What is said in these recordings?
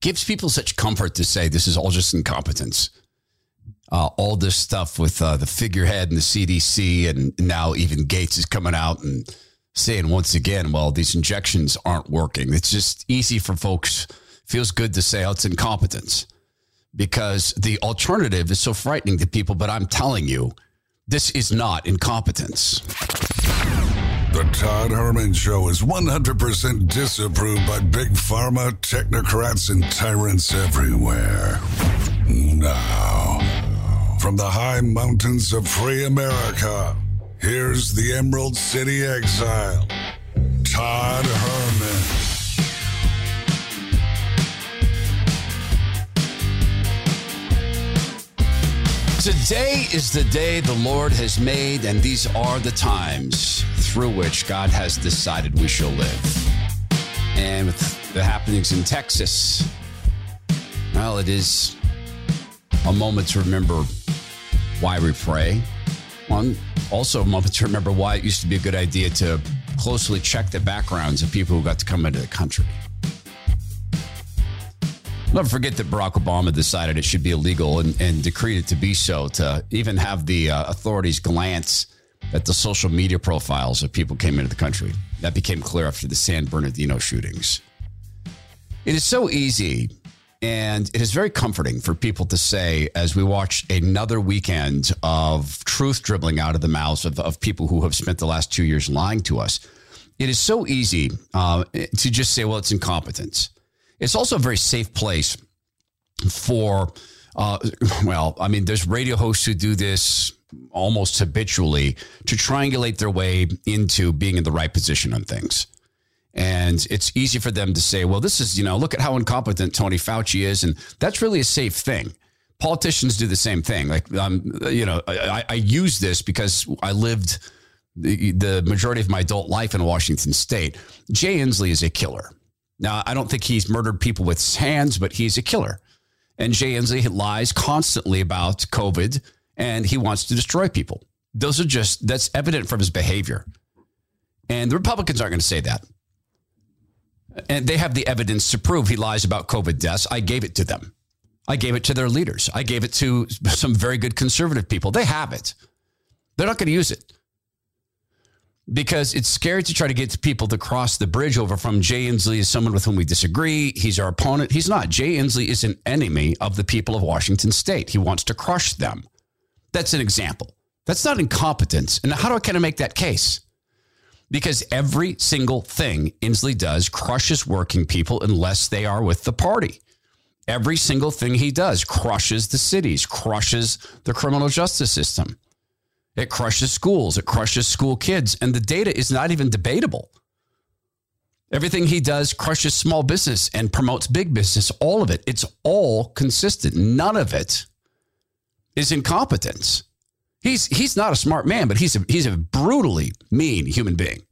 gives people such comfort to say this is all just incompetence. Uh, all this stuff with uh, the figurehead and the CDC, and now even Gates is coming out and saying once again, well, these injections aren't working. It's just easy for folks, feels good to say, oh, it's incompetence because the alternative is so frightening to people. But I'm telling you, this is not incompetence. The Todd Herman Show is 100% disapproved by big pharma, technocrats, and tyrants everywhere. Now, from the high mountains of free America, here's the Emerald City exile, Todd Herman. Today is the day the Lord has made, and these are the times through which God has decided we shall live. And with the happenings in Texas, well, it is a moment to remember why we pray. One, also a moment to remember why it used to be a good idea to closely check the backgrounds of people who got to come into the country. Never forget that Barack Obama decided it should be illegal and, and decreed it to be so, to even have the uh, authorities glance at the social media profiles of people came into the country. That became clear after the San Bernardino shootings. It is so easy and it is very comforting for people to say, as we watch another weekend of truth dribbling out of the mouths of, of people who have spent the last two years lying to us, it is so easy uh, to just say, well, it's incompetence. It's also a very safe place for, uh, well, I mean, there's radio hosts who do this almost habitually to triangulate their way into being in the right position on things. And it's easy for them to say, well, this is, you know, look at how incompetent Tony Fauci is. And that's really a safe thing. Politicians do the same thing. Like, um, you know, I, I use this because I lived the, the majority of my adult life in Washington state. Jay Inslee is a killer. Now, I don't think he's murdered people with his hands, but he's a killer. And Jay Inslee lies constantly about COVID and he wants to destroy people. Those are just, that's evident from his behavior. And the Republicans aren't going to say that. And they have the evidence to prove he lies about COVID deaths. I gave it to them. I gave it to their leaders. I gave it to some very good conservative people. They have it. They're not going to use it because it's scary to try to get people to cross the bridge over from Jay Inslee as someone with whom we disagree. He's our opponent. He's not. Jay Inslee is an enemy of the people of Washington state. He wants to crush them. That's an example. That's not incompetence. And how do I kind of make that case? Because every single thing Inslee does crushes working people unless they are with the party. Every single thing he does crushes the cities, crushes the criminal justice system. It crushes schools, it crushes school kids, and the data is not even debatable. Everything he does crushes small business and promotes big business, all of it. It's all consistent. None of it is incompetence. He's he's not a smart man, but he's a, he's a brutally mean human being.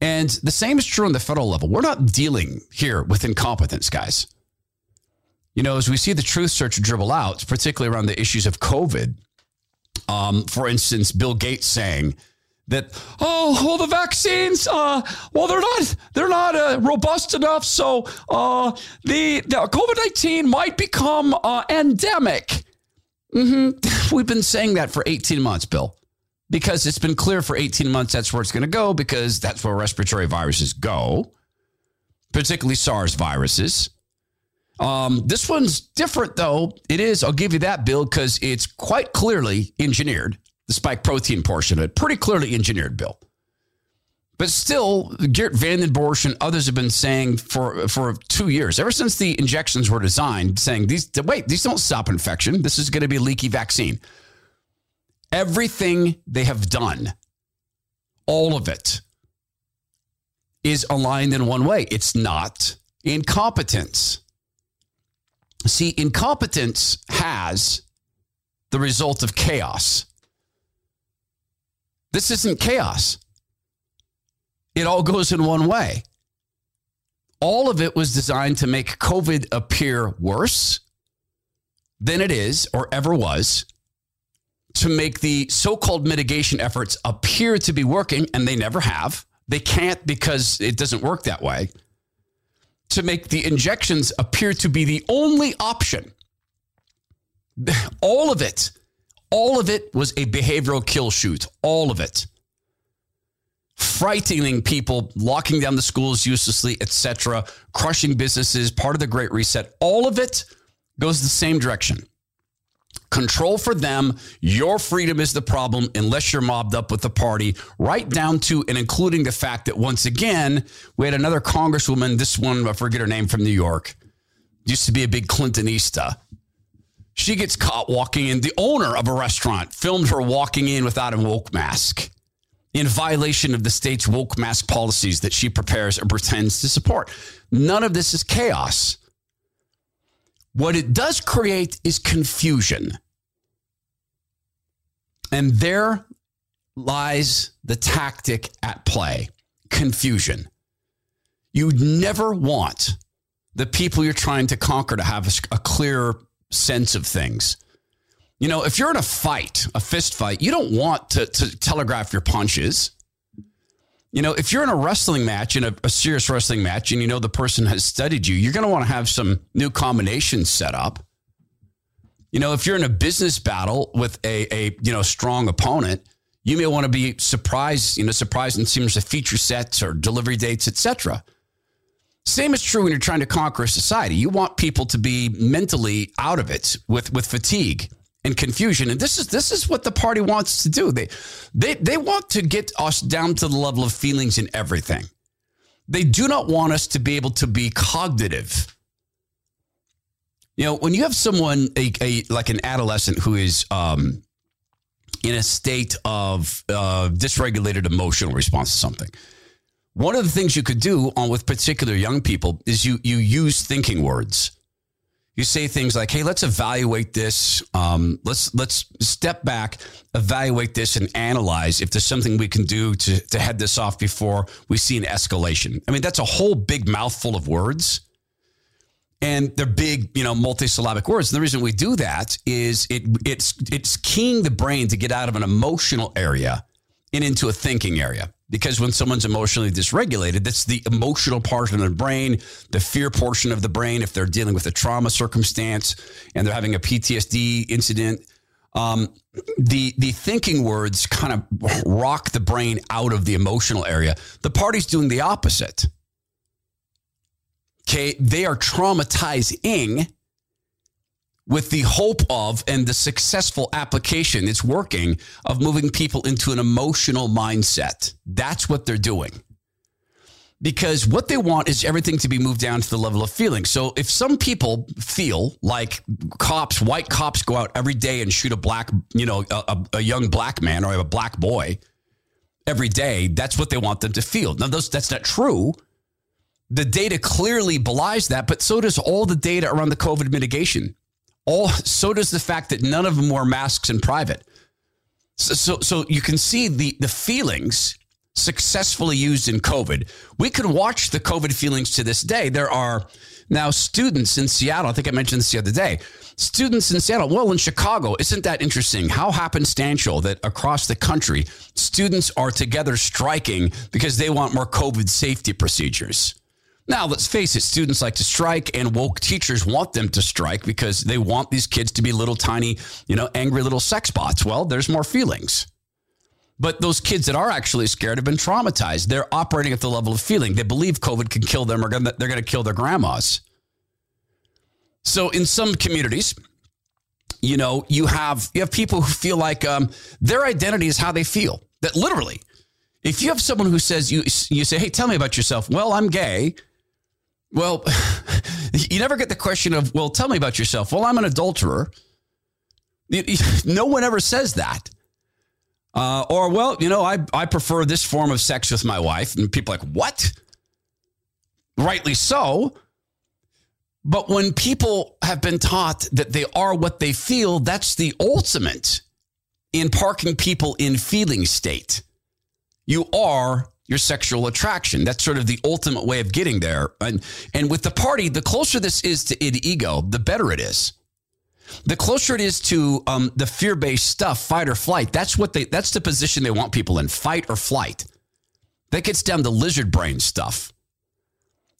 And the same is true on the federal level. We're not dealing here with incompetence, guys. You know, as we see the truth search dribble out, particularly around the issues of COVID, um, for instance, Bill Gates saying that oh well the vaccines uh well they're not they're not uh, robust enough so uh the, the covid-19 might become uh, endemic mm-hmm. we've been saying that for 18 months bill because it's been clear for 18 months that's where it's going to go because that's where respiratory viruses go particularly sars viruses um, this one's different, though. It is. I'll give you that, Bill, because it's quite clearly engineered. The spike protein portion of it, pretty clearly engineered, Bill. But still, Geert Bossche and others have been saying for for two years, ever since the injections were designed, saying these wait, these don't stop infection. This is going to be a leaky vaccine. Everything they have done, all of it, is aligned in one way. It's not incompetence. See, incompetence has the result of chaos. This isn't chaos. It all goes in one way. All of it was designed to make COVID appear worse than it is or ever was, to make the so called mitigation efforts appear to be working, and they never have. They can't because it doesn't work that way to make the injections appear to be the only option. All of it, all of it was a behavioral kill shoot. All of it. Frightening people, locking down the schools uselessly, etc., crushing businesses, part of the Great Reset. All of it goes the same direction. Control for them. Your freedom is the problem unless you're mobbed up with the party, right down to and including the fact that once again, we had another congresswoman, this one, I forget her name from New York, used to be a big Clintonista. She gets caught walking in. The owner of a restaurant filmed her walking in without a woke mask in violation of the state's woke mask policies that she prepares or pretends to support. None of this is chaos. What it does create is confusion. And there lies the tactic at play confusion. You'd never want the people you're trying to conquer to have a, clear sense of things. You know, if you're in a fight, a fist fight, you don't want to, to telegraph your punches. You know, if you're in a wrestling match, in a, a serious wrestling match, and you know the person has studied you, you're going to want to have some new combinations set up. You know, if you're in a business battle with a, a you know strong opponent, you may want to be surprised, you know, surprised in terms of feature sets or delivery dates, etc. Same is true when you're trying to conquer a society. You want people to be mentally out of it with with fatigue and confusion. And this is this is what the party wants to do. They they they want to get us down to the level of feelings in everything. They do not want us to be able to be cognitive. You know, when you have someone a, a like an adolescent who is um, in a state of uh, dysregulated emotional response to something, one of the things you could do on with particular young people is you you use thinking words you say things like, "Hey, let's evaluate this. Um, let's let's step back, evaluate this, and analyze if there's something we can do to to head this off before we see an escalation." I mean, that's a whole big mouthful of words, and they're big, you know, multisyllabic words. And the reason we do that is it it's it's keying the brain to get out of an emotional area and into a thinking area because when someone's emotionally dysregulated, that's the emotional part of the brain, the fear portion of the brain. If they're dealing with a trauma circumstance and they're having a PTSD incident, um, the the thinking words kind of rock the brain out of the emotional area. The party's doing the opposite. Okay, they are traumatizing with the hope of and the successful application it's working of moving people into an emotional mindset. That's what they're doing. Because what they want is everything to be moved down to the level of feeling. So if some people feel like cops, white cops go out every day and shoot a black, you know, a, a young black man or a black boy every day, that's what they want them to feel. Now, those, that's not true. The data clearly belies that, but so does all the data around the COVID mitigation all so does the fact that none of them wore masks in private. So, so, so you can see the the feelings successfully used in COVID. We could watch the COVID feelings to this day. There are now students in Seattle. I think I mentioned this the other day. Students in Seattle, well, in Chicago, isn't that interesting? How happenstantial that across the country, students are together striking because they want more COVID safety procedures. Now, let's face it, students like to strike, and woke teachers want them to strike because they want these kids to be little tiny, you know, angry little sex bots. Well, there's more feelings. But those kids that are actually scared have been traumatized. They're operating at the level of feeling. They believe COVID can kill them or they're going to kill their grandmas. So, in some communities, you know, you have you have people who feel like um, their identity is how they feel. That literally, if you have someone who says you you say, "Hey, tell me about yourself." Well, I'm gay well, you never get the question of, well, tell me about yourself. Well, I'm an adulterer. No one ever says that. Uh, or, well, you know, I, I prefer this form of sex with my wife. And people are like, what? Rightly so. But when people have been taught that they are what they feel, that's the ultimate in parking people in feeling state. You are your sexual attraction. That's sort of the ultimate way of getting there. And and with the party, the closer this is to id ego, the better it is. The closer it is to um, the fear-based stuff, fight or flight. That's what they. That's the position they want people in, fight or flight. That gets down to lizard brain stuff.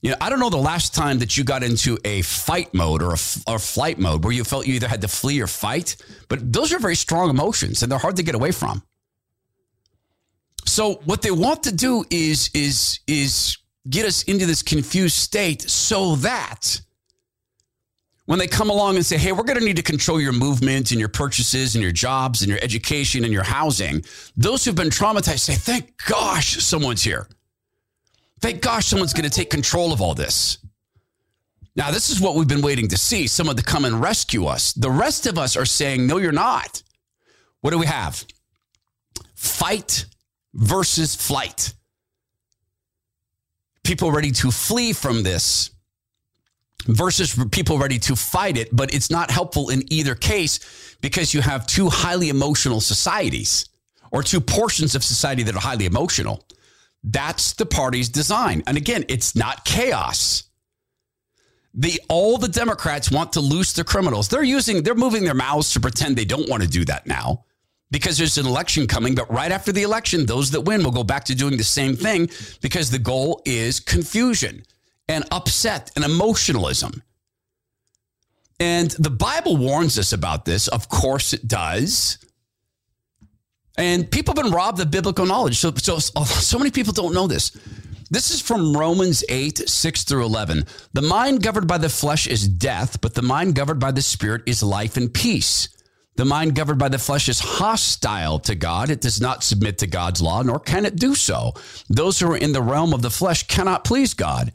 You know, I don't know the last time that you got into a fight mode or a, or flight mode where you felt you either had to flee or fight, but those are very strong emotions and they're hard to get away from. So what they want to do is is is get us into this confused state so that when they come along and say, hey, we're going to need to control your movement and your purchases and your jobs and your education and your housing, those who've been traumatized say, thank gosh someone's here. Thank gosh someone's going to take control of all this. Now, this is what we've been waiting to see someone to come and rescue us. The rest of us are saying, no, you're not. What do we have? Fight versus flight. People ready to flee from this versus people ready to fight it, but it's not helpful in either case because you have two highly emotional societies or two portions of society that are highly emotional. That's the party's design. And again, it's not chaos. The all the Democrats want to loose the criminals. They're using they're moving their mouths to pretend they don't want to do that now because there's an election coming, but right after the election, those that win will go back to doing the same thing because the goal is confusion and upset and emotionalism. And the Bible warns us about this. Of course it does. And people have been robbed of biblical knowledge. So, so, so many people don't know this. This is from Romans 8, 6 through 11. The mind governed by the flesh is death, but the mind governed by the spirit is life and peace. The mind governed by the flesh is hostile to God. It does not submit to God's law, nor can it do so. Those who are in the realm of the flesh cannot please God.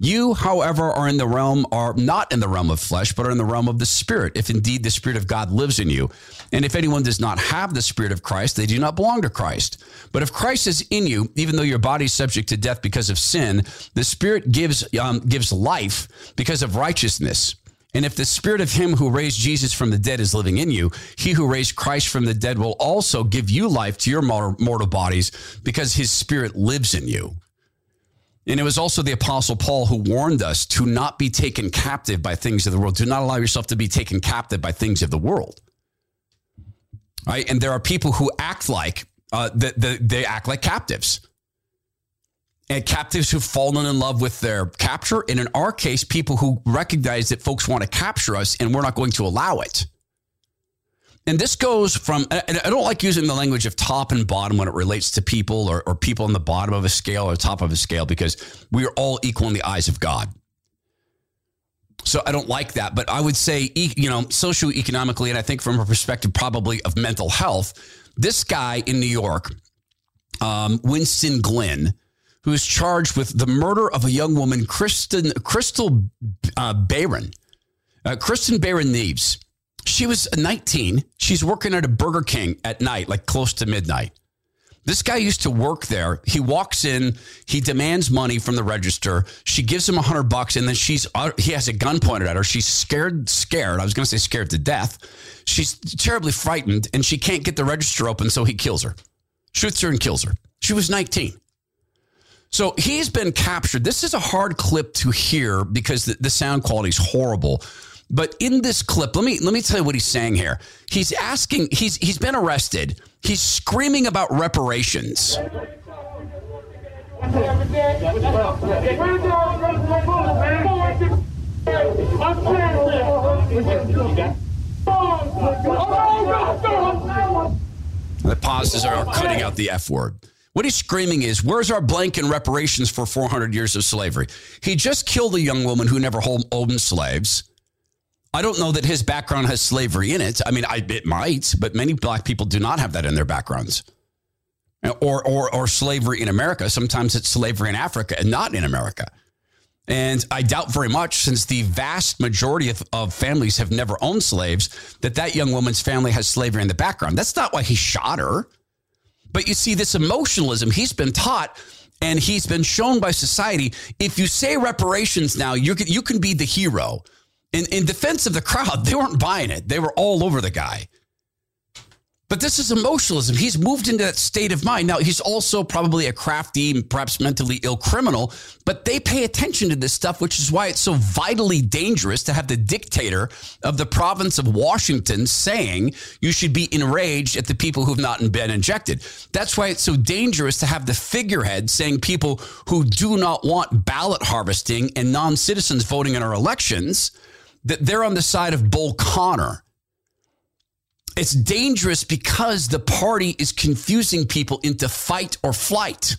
You, however, are in the realm, are not in the realm of flesh, but are in the realm of the Spirit, if indeed the Spirit of God lives in you. And if anyone does not have the Spirit of Christ, they do not belong to Christ. But if Christ is in you, even though your body is subject to death because of sin, the Spirit gives um, gives life because of righteousness. And if the Spirit of Him who raised Jesus from the dead is living in you, He who raised Christ from the dead will also give you life to your mortal bodies because His Spirit lives in you. And it was also the Apostle Paul who warned us to not be taken captive by things of the world. Do not allow yourself to be taken captive by things of the world. Right? And there are people who act like uh, the, the, they act like captives. And captives who've fallen in love with their capture. And in our case, people who recognize that folks want to capture us and we're not going to allow it. And this goes from, and I don't like using the language of top and bottom when it relates to people or, or people on the bottom of a scale or top of a scale because we are all equal in the eyes of God. So I don't like that. But I would say, you know, socioeconomically, and I think from a perspective probably of mental health, this guy in New York, um, Winston Glenn, who is charged with the murder of a young woman, Kristen, Crystal uh, Barron, uh, Kristen Barron Neves. She was 19. She's working at a Burger King at night, like close to midnight. This guy used to work there. He walks in, he demands money from the register. She gives him a hundred bucks, and then she's uh, he has a gun pointed at her. She's scared, scared. I was going to say scared to death. She's terribly frightened, and she can't get the register open, so he kills her, shoots her, and kills her. She was 19. So he's been captured. This is a hard clip to hear because the, the sound quality is horrible. But in this clip, let me let me tell you what he's saying here. He's asking. He's he's been arrested. He's screaming about reparations. The pauses are cutting out the F word. What he's screaming is, where's our blank in reparations for 400 years of slavery? He just killed a young woman who never owned slaves. I don't know that his background has slavery in it. I mean, I, it might, but many black people do not have that in their backgrounds. Or, or, or slavery in America. Sometimes it's slavery in Africa and not in America. And I doubt very much, since the vast majority of, of families have never owned slaves, that that young woman's family has slavery in the background. That's not why he shot her. But you see, this emotionalism, he's been taught and he's been shown by society. If you say reparations now, you can, you can be the hero in, in defense of the crowd, they weren't buying it. They were all over the guy. But this is emotionalism. He's moved into that state of mind. Now, he's also probably a crafty, perhaps mentally ill criminal, but they pay attention to this stuff, which is why it's so vitally dangerous to have the dictator of the province of Washington saying you should be enraged at the people who've not been injected. That's why it's so dangerous to have the figurehead saying people who do not want ballot harvesting and non citizens voting in our elections, that they're on the side of Bull Connor it's dangerous because the party is confusing people into fight or flight.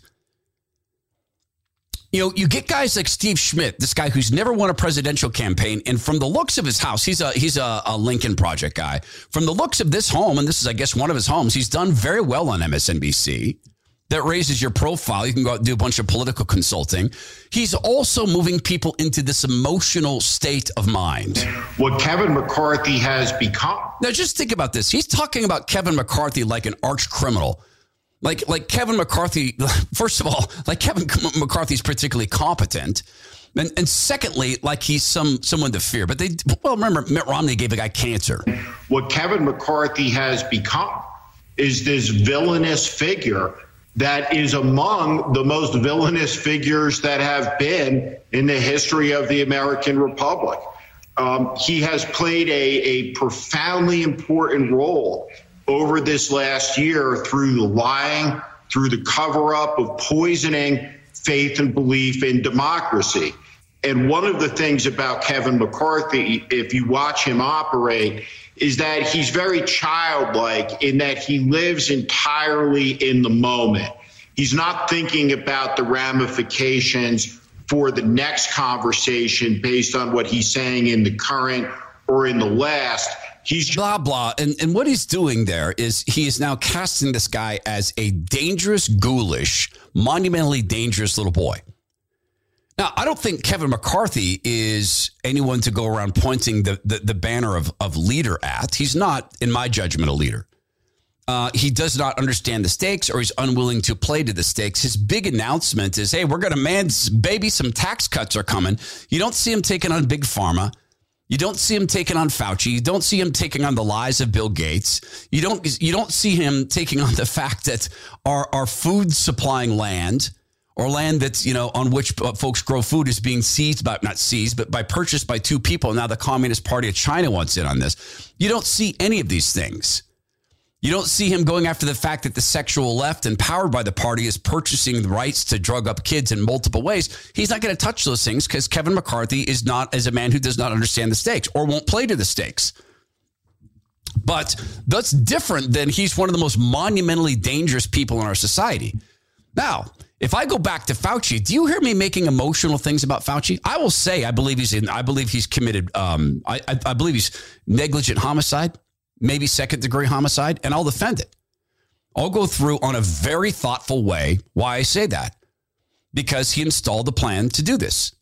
You know, you get guys like Steve Schmidt, this guy who's never won a presidential campaign, and from the looks of his house, he's a he's a, a Lincoln Project guy. From the looks of this home, and this is, I guess, one of his homes, he's done very well on MSNBC that raises your profile. You can go out and do a bunch of political consulting. He's also moving people into this emotional state of mind. What Kevin McCarthy has become. Now, just think about this. He's talking about Kevin McCarthy like an arch criminal. Like, like Kevin McCarthy, first of all, like Kevin McCarthy's particularly competent. And, and secondly, like he's some someone to fear. But they, well, remember, Mitt Romney gave a guy cancer. What Kevin McCarthy has become is this villainous figure that is among the most villainous figures that have been in the history of the American Republic. Um, he has played a, a profoundly important role over this last year through the lying, through the cover up of poisoning faith and belief in democracy. And one of the things about Kevin McCarthy, if you watch him operate, is that he's very childlike in that he lives entirely in the moment. He's not thinking about the ramifications for the next conversation based on what he's saying in the current or in the last. He's blah blah, and and what he's doing there is he is now casting this guy as a dangerous, ghoulish, monumentally dangerous little boy. Now, I don't think Kevin McCarthy is anyone to go around pointing the, the, the banner of, of leader at. He's not, in my judgment, a leader. Uh, he does not understand the stakes or he's unwilling to play to the stakes. His big announcement is, hey, we're going to, man, baby, some tax cuts are coming. You don't see him taking on Big Pharma. You don't see him taking on Fauci. You don't see him taking on the lies of Bill Gates. You don't, you don't see him taking on the fact that our, our food supplying land – or land that's you know on which uh, folks grow food is being seized by not seized but by purchased by two people. Now the communist party of china wants in on this. You don't see any of these things. You don't see him going after the fact that the sexual left empowered by the party is purchasing the rights to drug up kids in multiple ways. He's not going to touch those things because kevin mccarthy is not as a man who does not understand the stakes or won't play to the stakes. But that's different than he's one of the most monumentally dangerous people in our society. Now if I go back to Fauci, do you hear me making emotional things about Fauci? I will say I believe he's in. I believe he's committed. Um, I, I, I believe he's negligent homicide, maybe second degree homicide, and I'll defend it. I'll go through on a very thoughtful way why I say that because he installed the plan to do this.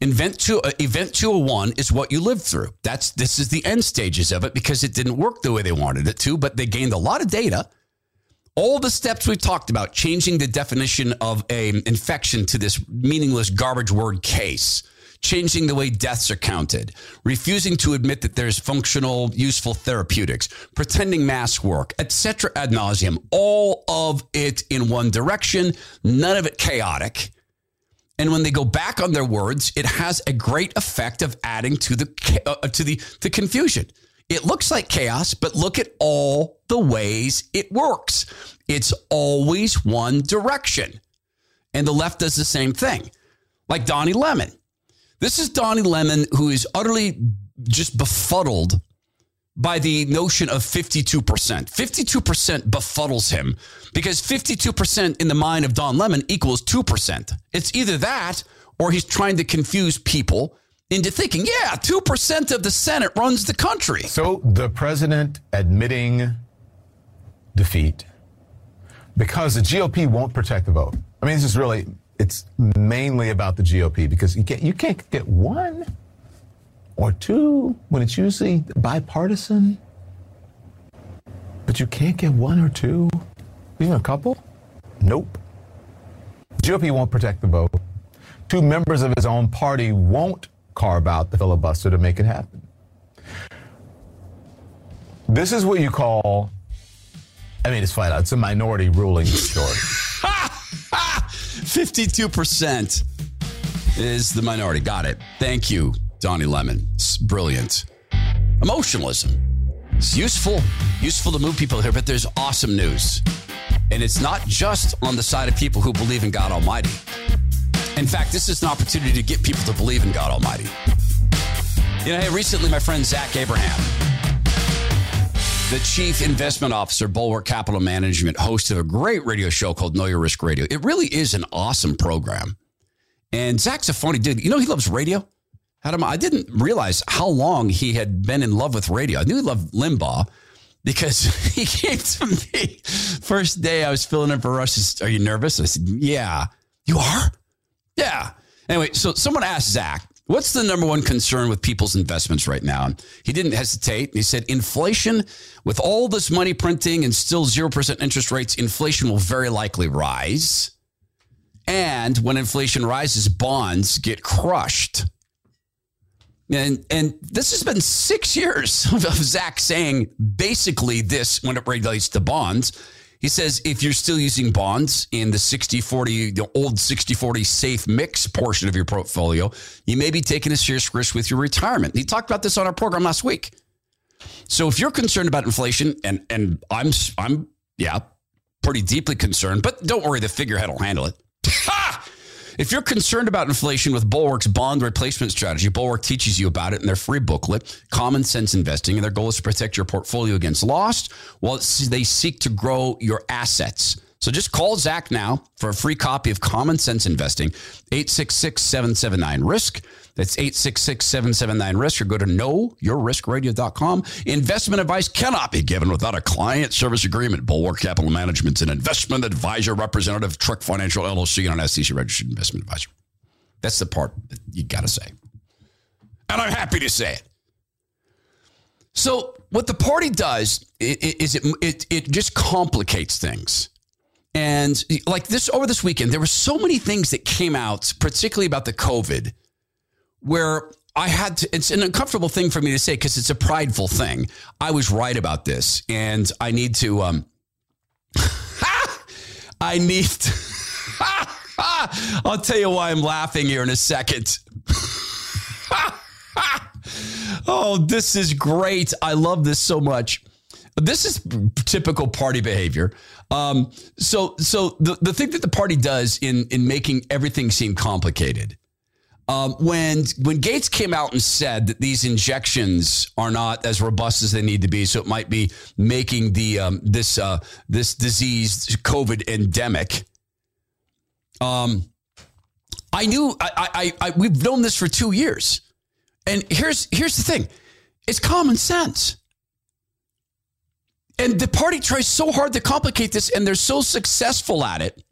Event two, uh, event 201 is what you lived through. That's this is the end stages of it because it didn't work the way they wanted it to, but they gained a lot of data all the steps we've talked about, changing the definition of a infection to this meaningless garbage word case, changing the way deaths are counted, refusing to admit that there's functional, useful therapeutics, pretending masks work, etc. ad nauseum, all of it in one direction, none of it chaotic. And when they go back on their words, it has a great effect of adding to the uh, to the the confusion. It looks like chaos, but look at all the ways it works. It's always one direction. And the left does the same thing, like Donnie Lemon. This is Donnie Lemon, who is utterly just befuddled by the notion of 52%. 52% befuddles him because 52% in the mind of Don Lemon equals 2%. It's either that or he's trying to confuse people into thinking, yeah, 2% of the Senate runs the country. So the president admitting defeat because the GOP won't protect the vote. I mean, this is really, it's mainly about the GOP because you can't, you can't get one or two when it's usually bipartisan. But you can't get one or two, even a couple? Nope. GOP won't protect the vote. Two members of his own party won't carve out the filibuster to make it happen. This is what you call I mean, it's flat out. It's a minority ruling majority. 52% is the minority. Got it. Thank you, Donnie Lemon. It's brilliant. Emotionalism. It's useful, useful to move people here, but there's awesome news. And it's not just on the side of people who believe in God Almighty. In fact, this is an opportunity to get people to believe in God Almighty. You know, hey, recently my friend Zach Abraham, the chief investment officer, Bulwark Capital Management, hosted a great radio show called Know Your Risk Radio. It really is an awesome program. And Zach's a funny dude. You know, he loves radio. Adam, I didn't realize how long he had been in love with radio. I knew he loved Limbaugh because he came to me first day I was filling in for Rush. Are you nervous? I said, Yeah. You are? Yeah. Anyway, so someone asked Zach, What's the number one concern with people's investments right now? And he didn't hesitate. He said, Inflation, with all this money printing and still 0% interest rates, inflation will very likely rise. And when inflation rises, bonds get crushed. And and this has been six years of Zach saying basically this when it relates to bonds. He says if you're still using bonds in the 60 40, the old 60 40 safe mix portion of your portfolio, you may be taking a serious risk with your retirement. He talked about this on our program last week. So if you're concerned about inflation, and and I'm I'm yeah, pretty deeply concerned, but don't worry, the figurehead will handle it. If you're concerned about inflation with Bulwark's bond replacement strategy, Bulwark teaches you about it in their free booklet, Common Sense Investing, and their goal is to protect your portfolio against loss while they seek to grow your assets. So just call Zach now for a free copy of Common Sense Investing, 866 779 RISK. That's 866 779 RISK or go to knowyourriskradio.com. Investment advice cannot be given without a client service agreement. Bulwark Capital Management's an investment advisor representative, Trek Financial LLC, and an SEC registered investment advisor. That's the part that you got to say. And I'm happy to say it. So, what the party does is it, it, it just complicates things. And like this over this weekend, there were so many things that came out, particularly about the COVID where I had to, it's an uncomfortable thing for me to say because it's a prideful thing. I was right about this and I need to, um, I need to, I'll tell you why I'm laughing here in a second. oh, this is great. I love this so much. This is typical party behavior. Um, so, so the, the thing that the party does in in making everything seem complicated um, when when Gates came out and said that these injections are not as robust as they need to be, so it might be making the um, this uh, this disease COVID endemic. Um, I knew I, I, I we've known this for two years, and here's here's the thing, it's common sense. And the party tries so hard to complicate this, and they're so successful at it,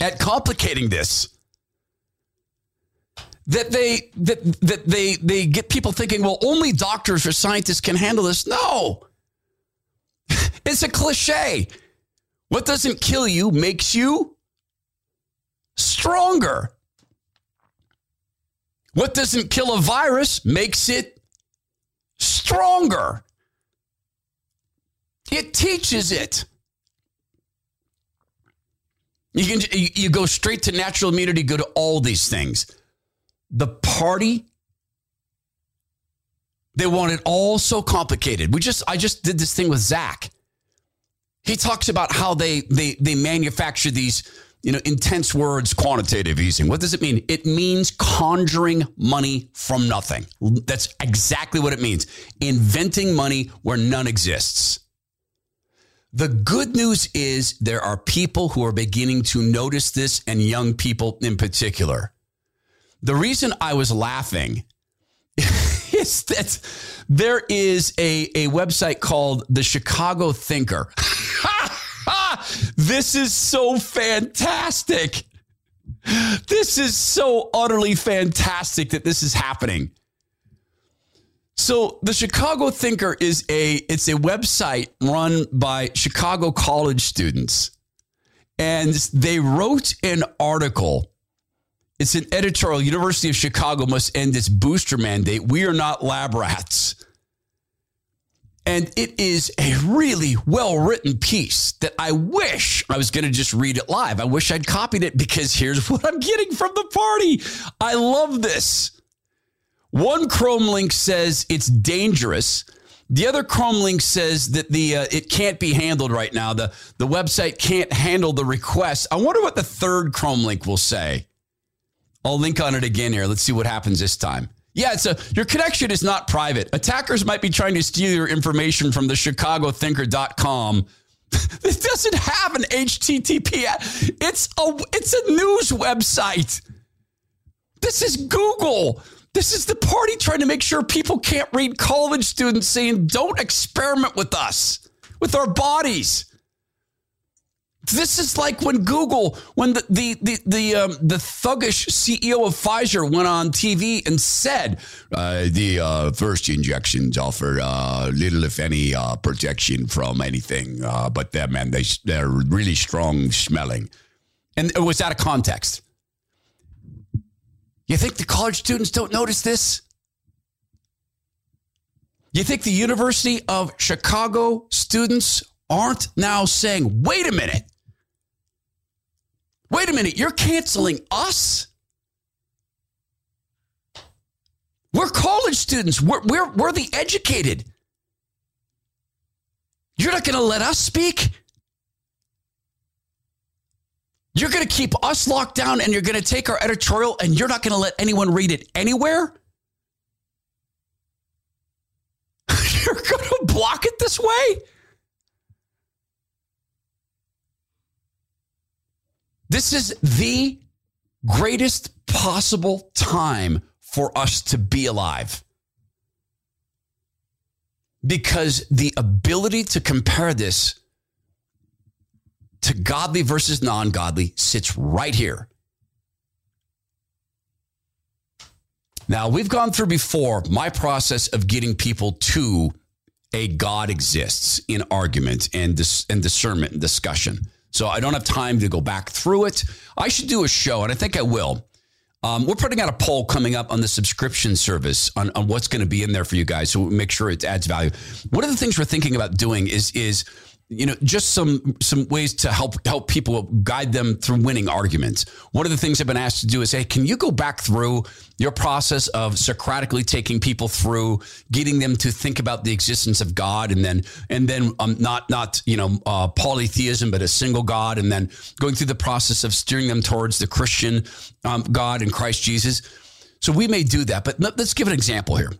at complicating this that they that that they they get people thinking, well, only doctors or scientists can handle this. No. It's a cliche. What doesn't kill you makes you stronger. What doesn't kill a virus makes it stronger. It teaches it. You can you go straight to natural immunity, go to all these things the party they want it all so complicated. We just I just did this thing with Zach. He talks about how they they they manufacture these you know intense words quantitative easing. What does it mean? It means conjuring money from nothing. That's exactly what it means. Inventing money where none exists. The good news is there are people who are beginning to notice this and young people in particular. The reason I was laughing is that there is a, a website called the Chicago Thinker. this is so fantastic. This is so utterly fantastic that this is happening. So the Chicago Thinker is a it's a website run by Chicago college students. And they wrote an article it's an editorial. University of Chicago must end its booster mandate. We are not lab rats. And it is a really well written piece that I wish I was going to just read it live. I wish I'd copied it because here's what I'm getting from the party. I love this. One Chrome link says it's dangerous. The other Chrome link says that the uh, it can't be handled right now. The the website can't handle the request. I wonder what the third Chrome link will say. I'll link on it again here. Let's see what happens this time. Yeah, it's a your connection is not private. Attackers might be trying to steal your information from the chicagothinker.com. It doesn't have an HTTP. It's a it's a news website. This is Google. This is the party trying to make sure people can't read college students saying, don't experiment with us, with our bodies. This is like when Google, when the the the the, um, the thuggish CEO of Pfizer went on TV and said uh, the uh, first injections offer uh, little, if any, uh, protection from anything, uh, but them man, they they're really strong smelling, and it was out of context. You think the college students don't notice this? You think the University of Chicago students aren't now saying, wait a minute, wait a minute, you're canceling us? We're college students, we're, we're, we're the educated. You're not going to let us speak? You're going to keep us locked down and you're going to take our editorial and you're not going to let anyone read it anywhere? you're going to block it this way? This is the greatest possible time for us to be alive. Because the ability to compare this to godly versus non godly sits right here. Now, we've gone through before my process of getting people to a God exists in argument and, dis- and discernment and discussion. So I don't have time to go back through it. I should do a show, and I think I will. Um, we're putting out a poll coming up on the subscription service on, on what's going to be in there for you guys. So make sure it adds value. One of the things we're thinking about doing is is you know just some some ways to help help people guide them through winning arguments. One of the things i've been asked to do is hey can you go back through your process of socratically taking people through getting them to think about the existence of god and then and then um, not not you know uh, polytheism but a single god and then going through the process of steering them towards the christian um, god and christ jesus? So we may do that but let's give an example here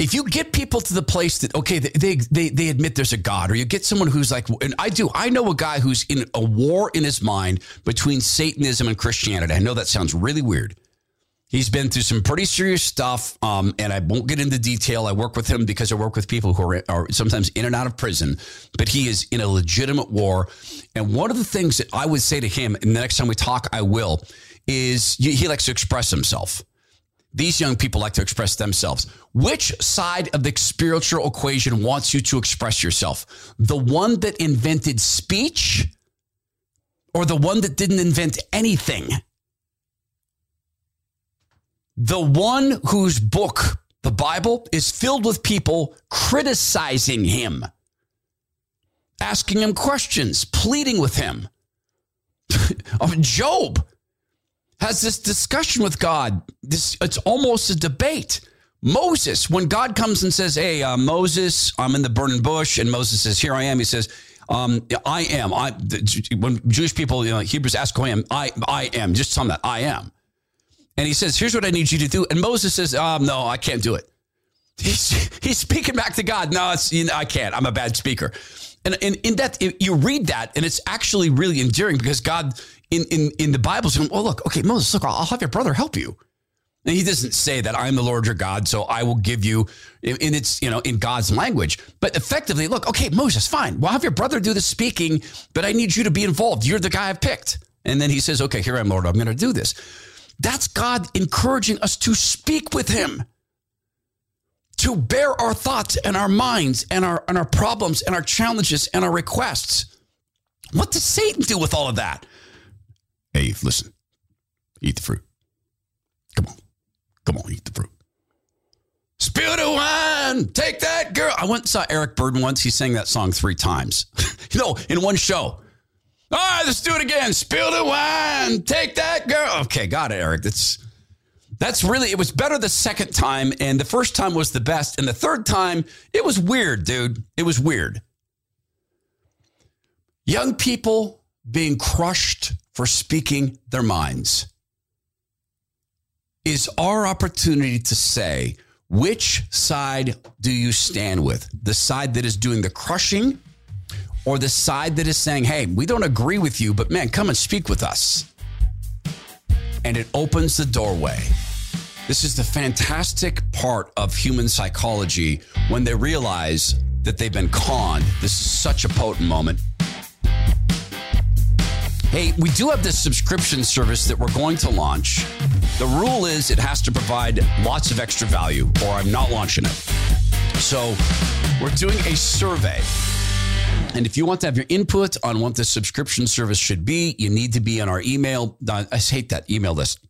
if you get people to the place that okay they, they they admit there's a god or you get someone who's like and i do i know a guy who's in a war in his mind between satanism and christianity. I know that sounds really weird. He's been through some pretty serious stuff um, and i won't get into detail. I work with him because i work with people who are, are sometimes in and out of prison but he is in a legitimate war. And one of the things that i would say to him and the next time we talk i will is he likes to express himself these young people like to express themselves. Which side of the spiritual equation wants you to express yourself? The one that invented speech or the one that didn't invent anything? The one whose book, the Bible, is filled with people criticizing him, asking him questions, pleading with him. Oh, Job has this discussion with God. This it's almost a debate. Moses, when God comes and says, "Hey, uh, Moses, I'm in the burning bush," and Moses says, "Here I am," he says, um, "I am." I when Jewish people, you know, Hebrews ask who I am, I I am. Just tell them that I am. And he says, "Here's what I need you to do." And Moses says, um, "No, I can't do it." He's he's speaking back to God. No, it's you know, I can't. I'm a bad speaker. And, and in that, you read that, and it's actually really endearing because God in in in the Bible saying, "Well, oh, look, okay, Moses, look, I'll have your brother help you." And he doesn't say that I'm the Lord your God, so I will give you in its, you know, in God's language. But effectively, look, okay, Moses, fine. We'll have your brother do the speaking, but I need you to be involved. You're the guy I've picked. And then he says, okay, here I am, Lord, I'm going to do this. That's God encouraging us to speak with him, to bear our thoughts and our minds and our, and our problems and our challenges and our requests. What does Satan do with all of that? Hey, listen, eat the fruit. Come on. Come on, eat the fruit. Spill the wine. Take that girl. I went and saw Eric Burdon once. He sang that song three times, you know, in one show. All right, let's do it again. Spill the wine. Take that girl. Okay, got it, Eric. That's that's really it was better the second time, and the first time was the best, and the third time it was weird, dude. It was weird. Young people being crushed for speaking their minds is our opportunity to say, which side do you stand with? The side that is doing the crushing or the side that is saying, hey, we don't agree with you, but man, come and speak with us. And it opens the doorway. This is the fantastic part of human psychology when they realize that they've been conned. This is such a potent moment. Hey, we do have this subscription service that we're going to launch. The rule is it has to provide lots of extra value, or I'm not launching it. So we're doing a survey. And if you want to have your input on what the subscription service should be, you need to be on our email. Uh, I hate that email list.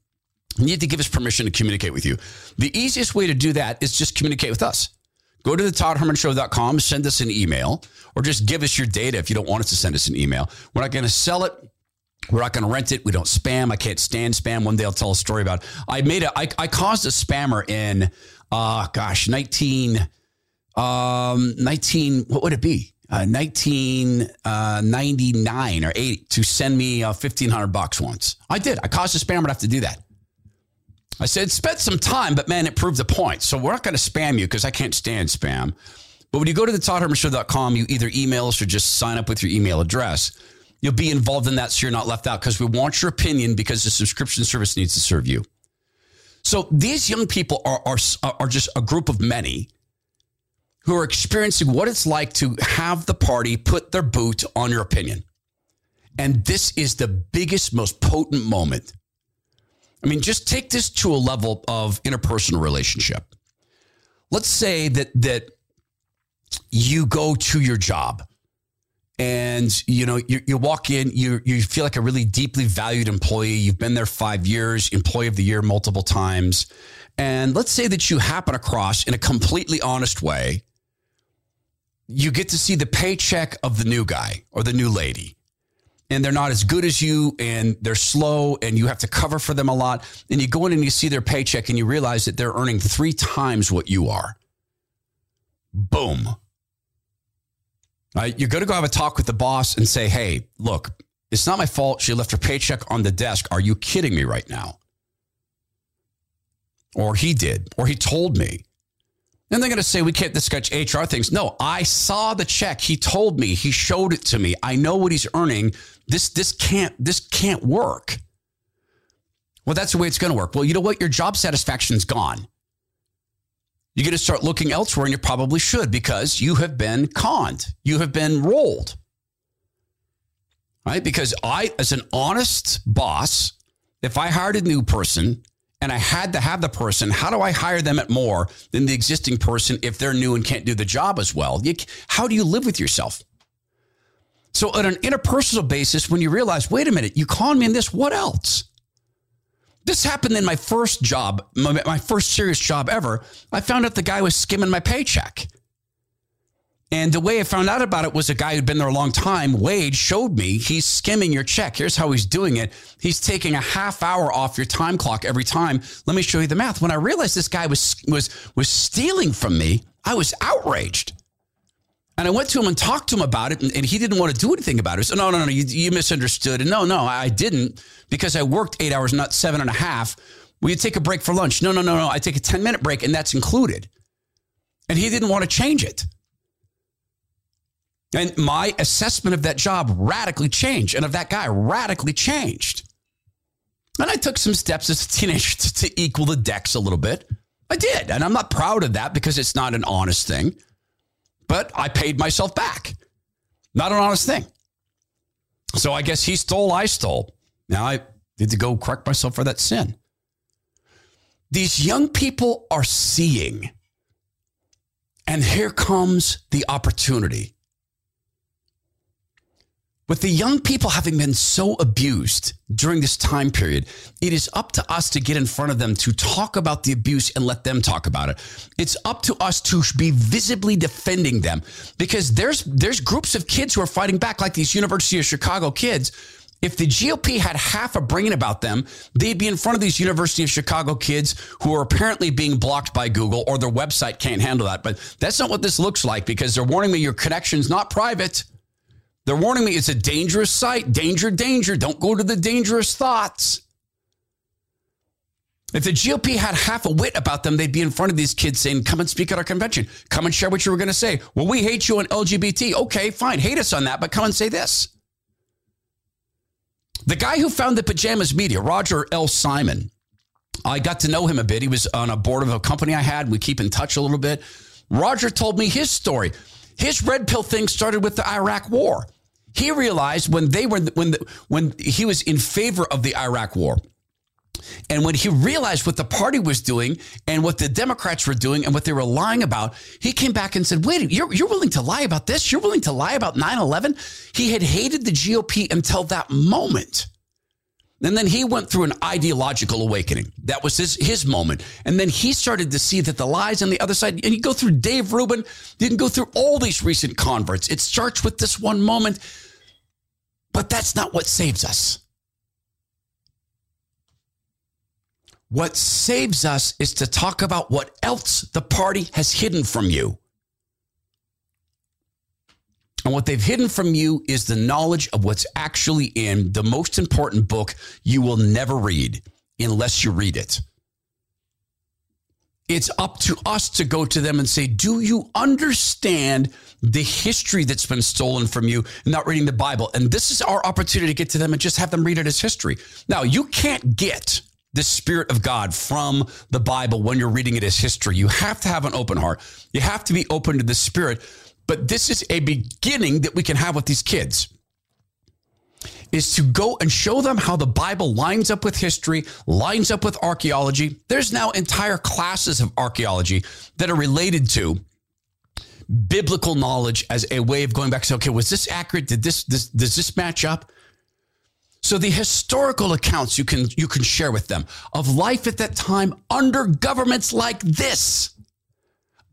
You need to give us permission to communicate with you. The easiest way to do that is just communicate with us. Go to the toddhermanshow.com, send us an email, or just give us your data if you don't want us to send us an email. We're not going to sell it. We're not going to rent it. We don't spam. I can't stand spam. One day I'll tell a story about. It. I made a. I, I caused a spammer in. Uh gosh, nineteen. Um, nineteen. What would it be? Uh, 1999 uh, or 80 to send me uh, 1500 bucks once. I did. I caused a spammer to have to do that. I said, spent some time, but man, it proved the point. So we're not going to spam you because I can't stand spam. But when you go to the toddhermanshow.com, you either email us or just sign up with your email address you'll be involved in that so you're not left out because we want your opinion because the subscription service needs to serve you. So these young people are, are, are just a group of many who are experiencing what it's like to have the party put their boot on your opinion. And this is the biggest, most potent moment. I mean, just take this to a level of interpersonal relationship. Let's say that that you go to your job and you know you, you walk in you you feel like a really deeply valued employee. You've been there five years employee of the year multiple times. And let's say that you happen across in a completely honest way. You get to see the paycheck of the new guy or the new lady. And they're not as good as you and they're slow and you have to cover for them a lot. And you go in and you see their paycheck and you realize that they're earning three times what you are. Boom uh, you're going to go have a talk with the boss and say, hey, look, it's not my fault. She left her paycheck on the desk. Are you kidding me right now? Or he did, or he told me. And they're going to say, we can't discuss HR things. No, I saw the check. He told me. He showed it to me. I know what he's earning. This, this can't, this can't work. Well, that's the way it's going to work. Well, you know what? Your job satisfaction's gone you're going to start looking elsewhere, and you probably should because you have been conned. You have been rolled. Right? Because I, as an honest boss, if I hired a new person and I had to have the person, how do I hire them at more than the existing person if they're new and can't do the job as well? You, how do you live with yourself? So, on an interpersonal basis, when you realize, wait a minute, you conned me in this, what else? This happened in my first job, my, my first serious job ever. I found out the guy was skimming my paycheck. And the way I found out about it was a guy who'd been there a long time. Wade showed me he's skimming your check. Here's how he's doing it. He's taking a half hour off your time clock every time. Let me show you the math. When I realized this guy was was was stealing from me, I was outraged. And I went to him and talked to him about it, and, and he didn't want to do anything about it. So, no, no, no, you, you misunderstood. And no, no, I didn't because I worked eight hours, not seven and a half. Will you take a break for lunch? No, no, no, no. I take a 10 minute break, and that's included. And he didn't want to change it. And my assessment of that job radically changed, and of that guy radically changed. And I took some steps as a teenager to, to equal the decks a little bit. I did. And I'm not proud of that because it's not an honest thing but I paid myself back. Not an honest thing. So I guess he stole, I stole. Now I need to go correct myself for that sin. These young people are seeing. And here comes the opportunity. With the young people having been so abused during this time period, it is up to us to get in front of them to talk about the abuse and let them talk about it. It's up to us to be visibly defending them because there's there's groups of kids who are fighting back, like these University of Chicago kids. If the GOP had half a brain about them, they'd be in front of these University of Chicago kids who are apparently being blocked by Google or their website can't handle that. But that's not what this looks like because they're warning me your connection's not private. They're warning me it's a dangerous site. Danger, danger. Don't go to the dangerous thoughts. If the GOP had half a wit about them, they'd be in front of these kids saying, Come and speak at our convention. Come and share what you were going to say. Well, we hate you on LGBT. Okay, fine. Hate us on that, but come and say this. The guy who founded the Pajamas Media, Roger L. Simon, I got to know him a bit. He was on a board of a company I had. We keep in touch a little bit. Roger told me his story. His red pill thing started with the Iraq war. He realized when they were when the, when he was in favor of the Iraq war. And when he realized what the party was doing and what the Democrats were doing and what they were lying about, he came back and said, Wait, you're, you're willing to lie about this? You're willing to lie about 9 11? He had hated the GOP until that moment. And then he went through an ideological awakening. That was his, his moment. And then he started to see that the lies on the other side, and you go through Dave Rubin, you can go through all these recent converts. It starts with this one moment, but that's not what saves us. What saves us is to talk about what else the party has hidden from you. And what they've hidden from you is the knowledge of what's actually in the most important book you will never read unless you read it. It's up to us to go to them and say, Do you understand the history that's been stolen from you not reading the Bible? And this is our opportunity to get to them and just have them read it as history. Now, you can't get the Spirit of God from the Bible when you're reading it as history. You have to have an open heart, you have to be open to the Spirit but this is a beginning that we can have with these kids is to go and show them how the Bible lines up with history, lines up with archaeology. There's now entire classes of archaeology that are related to biblical knowledge as a way of going back. So, okay, was this accurate? Did this, this does this match up? So the historical accounts you can you can share with them of life at that time under governments like this,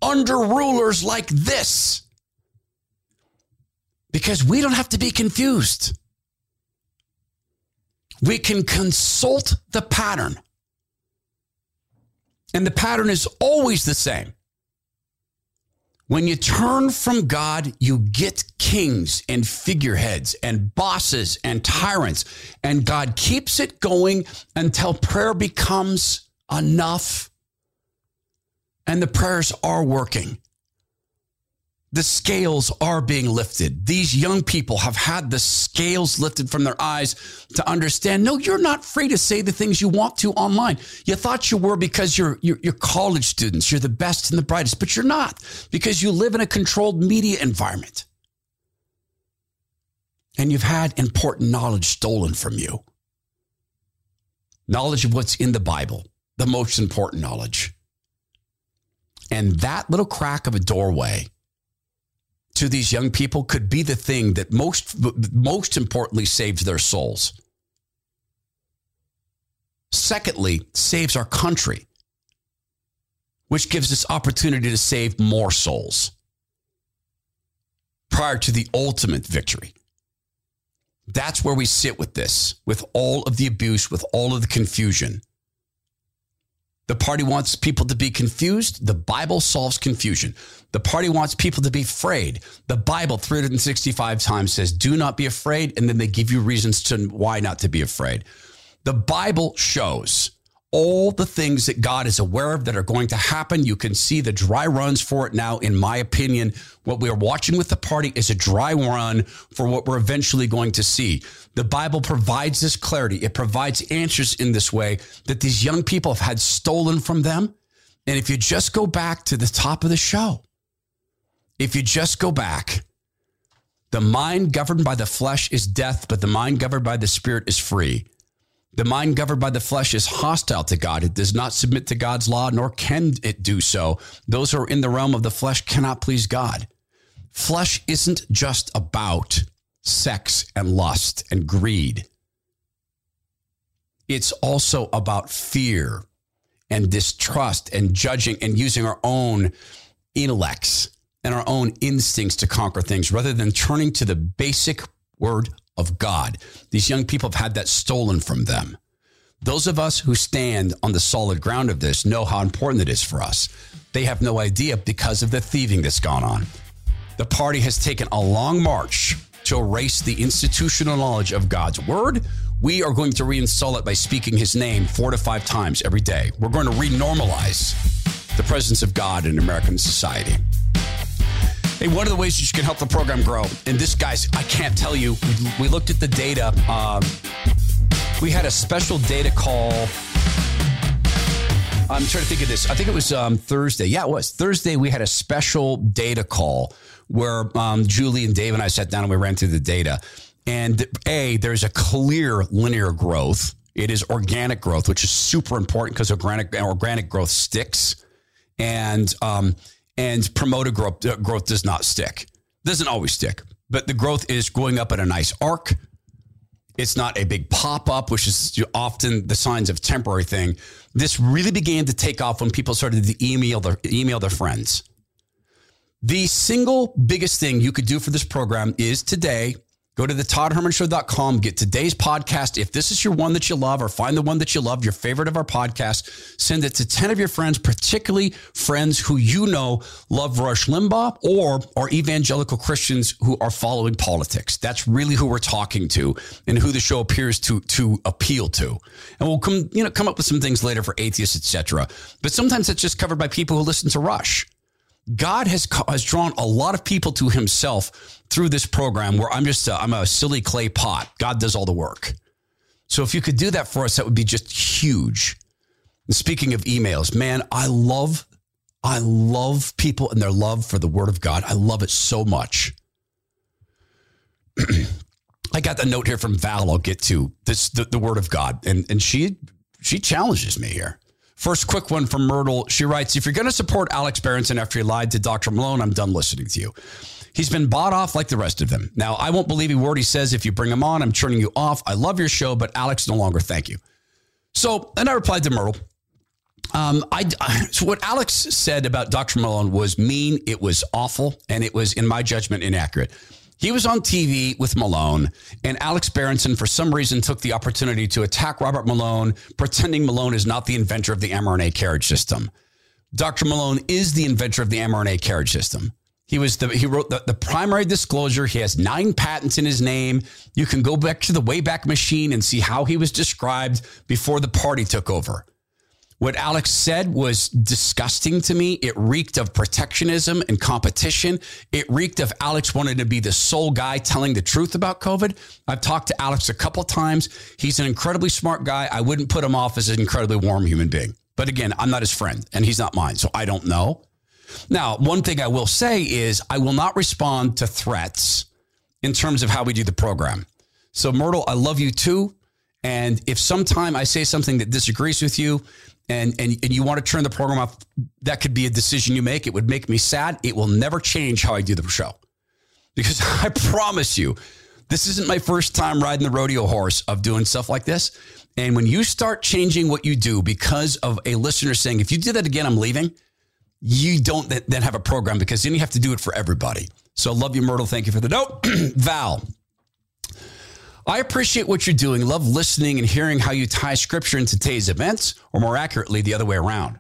under rulers like this because we don't have to be confused. We can consult the pattern. And the pattern is always the same. When you turn from God, you get kings and figureheads and bosses and tyrants. And God keeps it going until prayer becomes enough. And the prayers are working the scales are being lifted. These young people have had the scales lifted from their eyes to understand no, you're not free to say the things you want to online. You thought you were because you're, you're, you're, college students, you're the best and the brightest, but you're not because you live in a controlled media environment. And you've had important knowledge stolen from you. Knowledge of what's in the Bible, the most important knowledge. And that little crack of a doorway to these young people could be the thing that most most importantly saves their souls. Secondly, saves our country, which gives us opportunity to save more souls prior to the ultimate victory. That's where we sit with this, with all of the abuse, with all of the confusion. The party wants people to be confused. The Bible solves confusion. The party wants people to be afraid. The Bible 365 times says, do not be afraid. And then they give you reasons to why not to be afraid. The Bible shows all the things that God is aware of that are going to happen. You can see the dry runs for it now. In my opinion, what we're watching with the party is a dry run for what we're eventually going to see. The Bible provides this clarity. It provides answers in this way that these young people have had stolen from them. And if you just go back to the top of the show, if you just go back, the mind governed by the flesh is death, but the mind governed by the spirit is free. The mind governed by the flesh is hostile to God. It does not submit to God's law, nor can it do so. Those who are in the realm of the flesh cannot please God. Flesh isn't just about sex and lust and greed. It's also about fear and distrust and judging and using our own intellects and our own instincts to conquer things rather than turning to the basic word of God. These young people have had that stolen from them. Those of us who stand on the solid ground of this know how important it is for us. They have no idea because of the thieving that's gone on. The party has taken a long march to erase the institutional knowledge of God's word. We are going to reinstall it by speaking his name four to five times every day. We're going to renormalize the presence of God in American society. Hey, one of the ways that you can help the program grow, and this, guys, I can't tell you, we looked at the data. Um, we had a special data call. I'm trying to think of this. I think it was um, Thursday. Yeah, it was Thursday. We had a special data call where um, Julie and Dave and I sat down and we ran through the data. And A, there's a clear linear growth. It is organic growth, which is super important because organic organic growth sticks, and um, and promoted growth uh, growth does not stick. Doesn't always stick, but the growth is going up at a nice arc. It's not a big pop up, which is often the signs of temporary thing. This really began to take off when people started to email their email their friends. The single biggest thing you could do for this program is today Go to the ToddHermanShow.com, get today's podcast. If this is your one that you love, or find the one that you love, your favorite of our podcast, send it to 10 of your friends, particularly friends who you know love Rush Limbaugh or are evangelical Christians who are following politics. That's really who we're talking to and who the show appears to, to appeal to. And we'll come, you know, come up with some things later for atheists, etc. But sometimes it's just covered by people who listen to Rush. God has has drawn a lot of people to Himself through this program. Where I'm just a, I'm a silly clay pot. God does all the work. So if you could do that for us, that would be just huge. And speaking of emails, man, I love I love people and their love for the Word of God. I love it so much. I got the note here from Val. I'll get to this the, the Word of God, and and she she challenges me here. First, quick one from Myrtle. She writes If you're going to support Alex Berenson after he lied to Dr. Malone, I'm done listening to you. He's been bought off like the rest of them. Now, I won't believe a word he says. If you bring him on, I'm turning you off. I love your show, but Alex no longer. Thank you. So, and I replied to Myrtle. Um, I, so what Alex said about Dr. Malone was mean. It was awful, and it was, in my judgment, inaccurate. He was on TV with Malone, and Alex Berenson, for some reason, took the opportunity to attack Robert Malone, pretending Malone is not the inventor of the mRNA carriage system. Dr. Malone is the inventor of the mRNA carriage system. He was the he wrote the, the primary disclosure. He has nine patents in his name. You can go back to the Wayback Machine and see how he was described before the party took over. What Alex said was disgusting to me. It reeked of protectionism and competition. It reeked of Alex wanted to be the sole guy telling the truth about COVID. I've talked to Alex a couple times. He's an incredibly smart guy. I wouldn't put him off as an incredibly warm human being. But again, I'm not his friend and he's not mine. So I don't know. Now, one thing I will say is I will not respond to threats in terms of how we do the program. So, Myrtle, I love you too. And if sometime I say something that disagrees with you, and, and, and you want to turn the program off, that could be a decision you make. It would make me sad. It will never change how I do the show. Because I promise you, this isn't my first time riding the rodeo horse of doing stuff like this. And when you start changing what you do because of a listener saying, if you do that again, I'm leaving, you don't then have a program because then you have to do it for everybody. So love you, Myrtle. Thank you for the note. Val, I appreciate what you're doing. Love listening and hearing how you tie scripture into today's events, or more accurately, the other way around.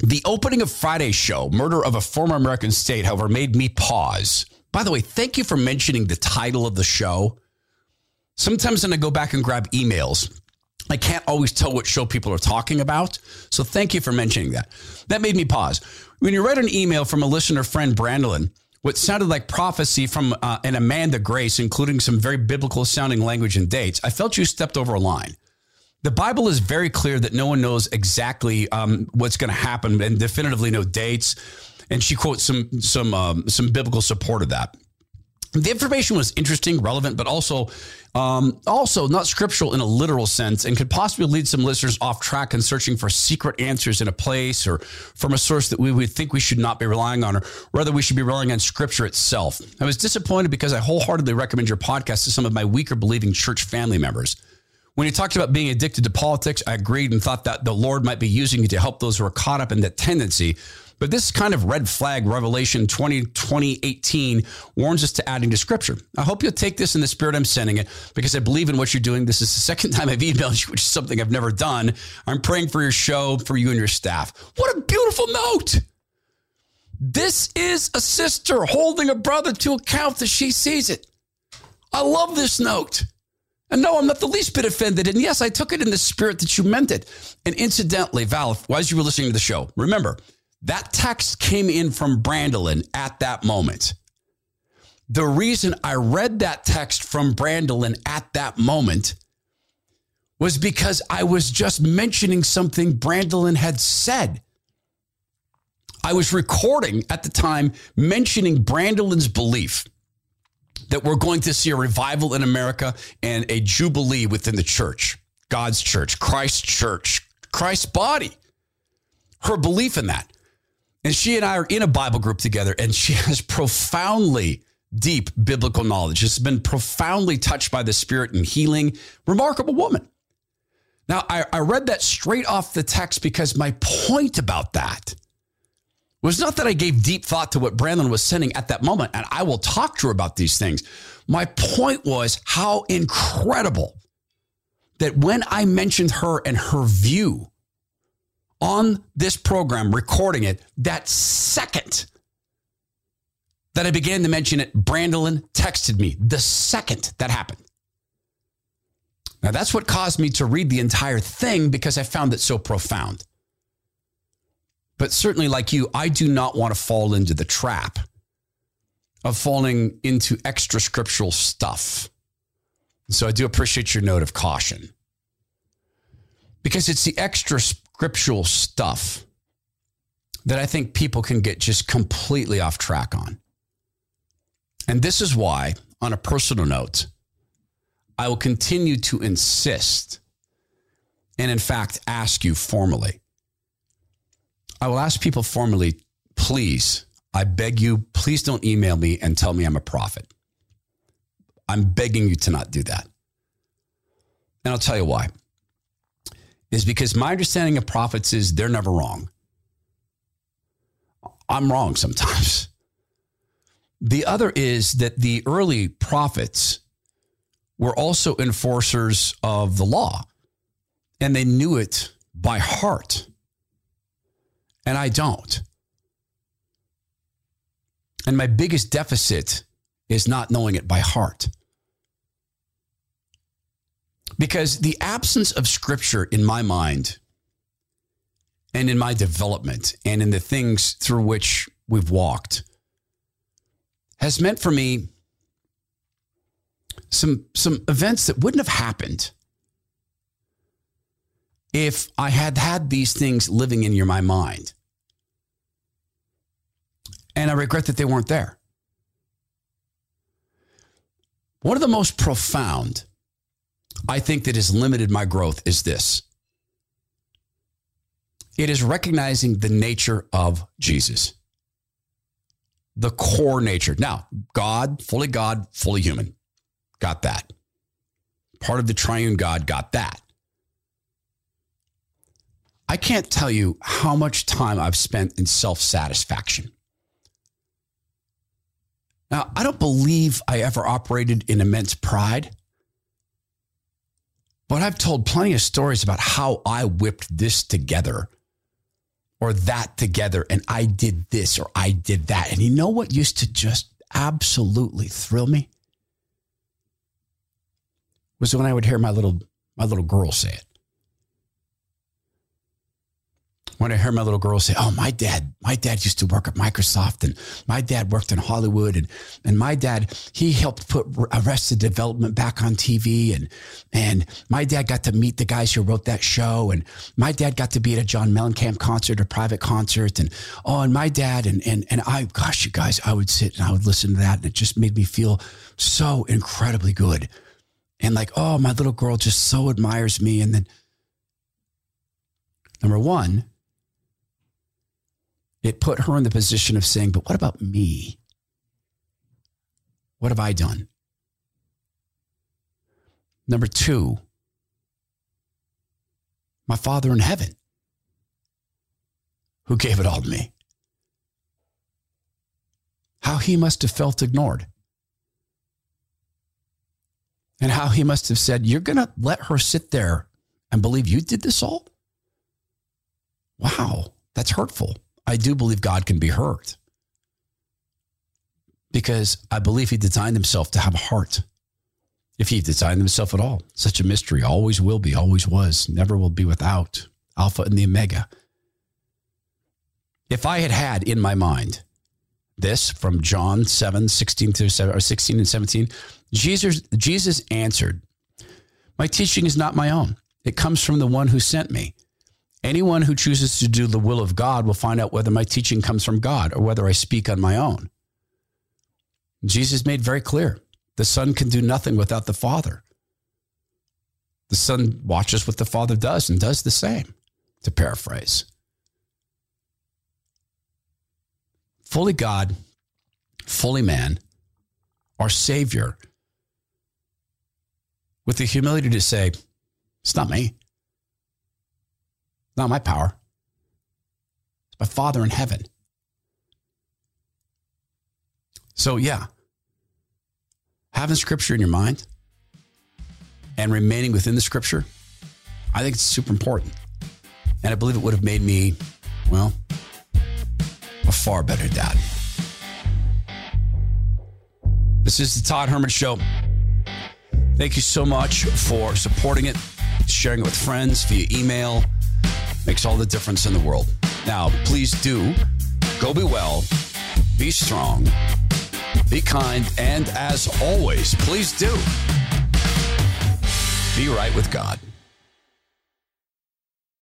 The opening of Friday's show, Murder of a Former American State, however, made me pause. By the way, thank you for mentioning the title of the show. Sometimes when I go back and grab emails, I can't always tell what show people are talking about. So thank you for mentioning that. That made me pause. When you read an email from a listener friend, Brandolin, what sounded like prophecy from uh, an Amanda Grace, including some very biblical sounding language and dates, I felt you stepped over a line. The Bible is very clear that no one knows exactly um, what's going to happen and definitively no dates. And she quotes some some um, some biblical support of that. The information was interesting, relevant, but also um, also not scriptural in a literal sense, and could possibly lead some listeners off track in searching for secret answers in a place or from a source that we would think we should not be relying on, or rather we should be relying on scripture itself. I was disappointed because I wholeheartedly recommend your podcast to some of my weaker believing church family members. When you talked about being addicted to politics, I agreed and thought that the Lord might be using you to help those who are caught up in that tendency. But this kind of red flag Revelation 20, 2018 warns us to adding to scripture. I hope you'll take this in the spirit I'm sending it because I believe in what you're doing. This is the second time I've emailed you, which is something I've never done. I'm praying for your show, for you and your staff. What a beautiful note. This is a sister holding a brother to account as she sees it. I love this note. And no, I'm not the least bit offended. And yes, I took it in the spirit that you meant it. And incidentally, Val, as you were listening to the show, remember, that text came in from Brandolin at that moment. The reason I read that text from Brandolin at that moment was because I was just mentioning something Brandolin had said. I was recording at the time mentioning Brandolin's belief that we're going to see a revival in America and a jubilee within the church, God's church, Christ's church, Christ's body. Her belief in that. And she and I are in a Bible group together, and she has profoundly deep biblical knowledge. Has been profoundly touched by the Spirit and healing. Remarkable woman. Now, I, I read that straight off the text because my point about that was not that I gave deep thought to what Brandon was saying at that moment, and I will talk to her about these things. My point was how incredible that when I mentioned her and her view on this program, recording it, that second that I began to mention it, Brandolin texted me the second that happened. Now, that's what caused me to read the entire thing because I found it so profound. But certainly, like you, I do not want to fall into the trap of falling into extra scriptural stuff. So I do appreciate your note of caution because it's the extra scriptural stuff that I think people can get just completely off track on. And this is why, on a personal note, I will continue to insist and, in fact, ask you formally. I will ask people formally, please, I beg you, please don't email me and tell me I'm a prophet. I'm begging you to not do that. And I'll tell you why is because my understanding of prophets is they're never wrong. I'm wrong sometimes. The other is that the early prophets were also enforcers of the law and they knew it by heart. And I don't. And my biggest deficit is not knowing it by heart. Because the absence of scripture in my mind and in my development and in the things through which we've walked has meant for me some some events that wouldn't have happened if I had had these things living in your my mind. And I regret that they weren't there. One of the most profound I think that has limited my growth is this it is recognizing the nature of Jesus, the core nature. Now, God, fully God, fully human, got that. Part of the triune God got that. I can't tell you how much time I've spent in self satisfaction. Now, I don't believe I ever operated in immense pride. But I've told plenty of stories about how I whipped this together or that together and I did this or I did that. And you know what used to just absolutely thrill me? Was when I would hear my little my little girl say it. When I hear my little girl say, "Oh, my dad, my dad used to work at Microsoft, and my dad worked in Hollywood, and and my dad he helped put Arrested Development back on TV, and and my dad got to meet the guys who wrote that show, and my dad got to be at a John Mellencamp concert, a private concert, and oh, and my dad, and and and I, gosh, you guys, I would sit and I would listen to that, and it just made me feel so incredibly good, and like, oh, my little girl just so admires me, and then number one it put her in the position of saying, But what about me? What have I done? Number two, my Father in heaven, who gave it all to me. How he must have felt ignored. And how he must have said, You're going to let her sit there and believe you did this all? Wow, that's hurtful. I do believe God can be hurt because I believe he designed himself to have a heart. If he designed himself at all, such a mystery always will be, always was, never will be without Alpha and the Omega. If I had had in my mind this from John 7, 16 to 7, or 16 and 17, Jesus, Jesus answered, My teaching is not my own. It comes from the one who sent me. Anyone who chooses to do the will of God will find out whether my teaching comes from God or whether I speak on my own. Jesus made very clear the Son can do nothing without the Father. The Son watches what the Father does and does the same, to paraphrase. Fully God, fully man, our Savior, with the humility to say, It's not me. Not my power. It's my Father in heaven. So, yeah, having scripture in your mind and remaining within the scripture, I think it's super important. And I believe it would have made me, well, a far better dad. This is the Todd Herman Show. Thank you so much for supporting it, sharing it with friends via email makes all the difference in the world. Now, please do go be well, be strong, be kind, and as always, please do be right with God.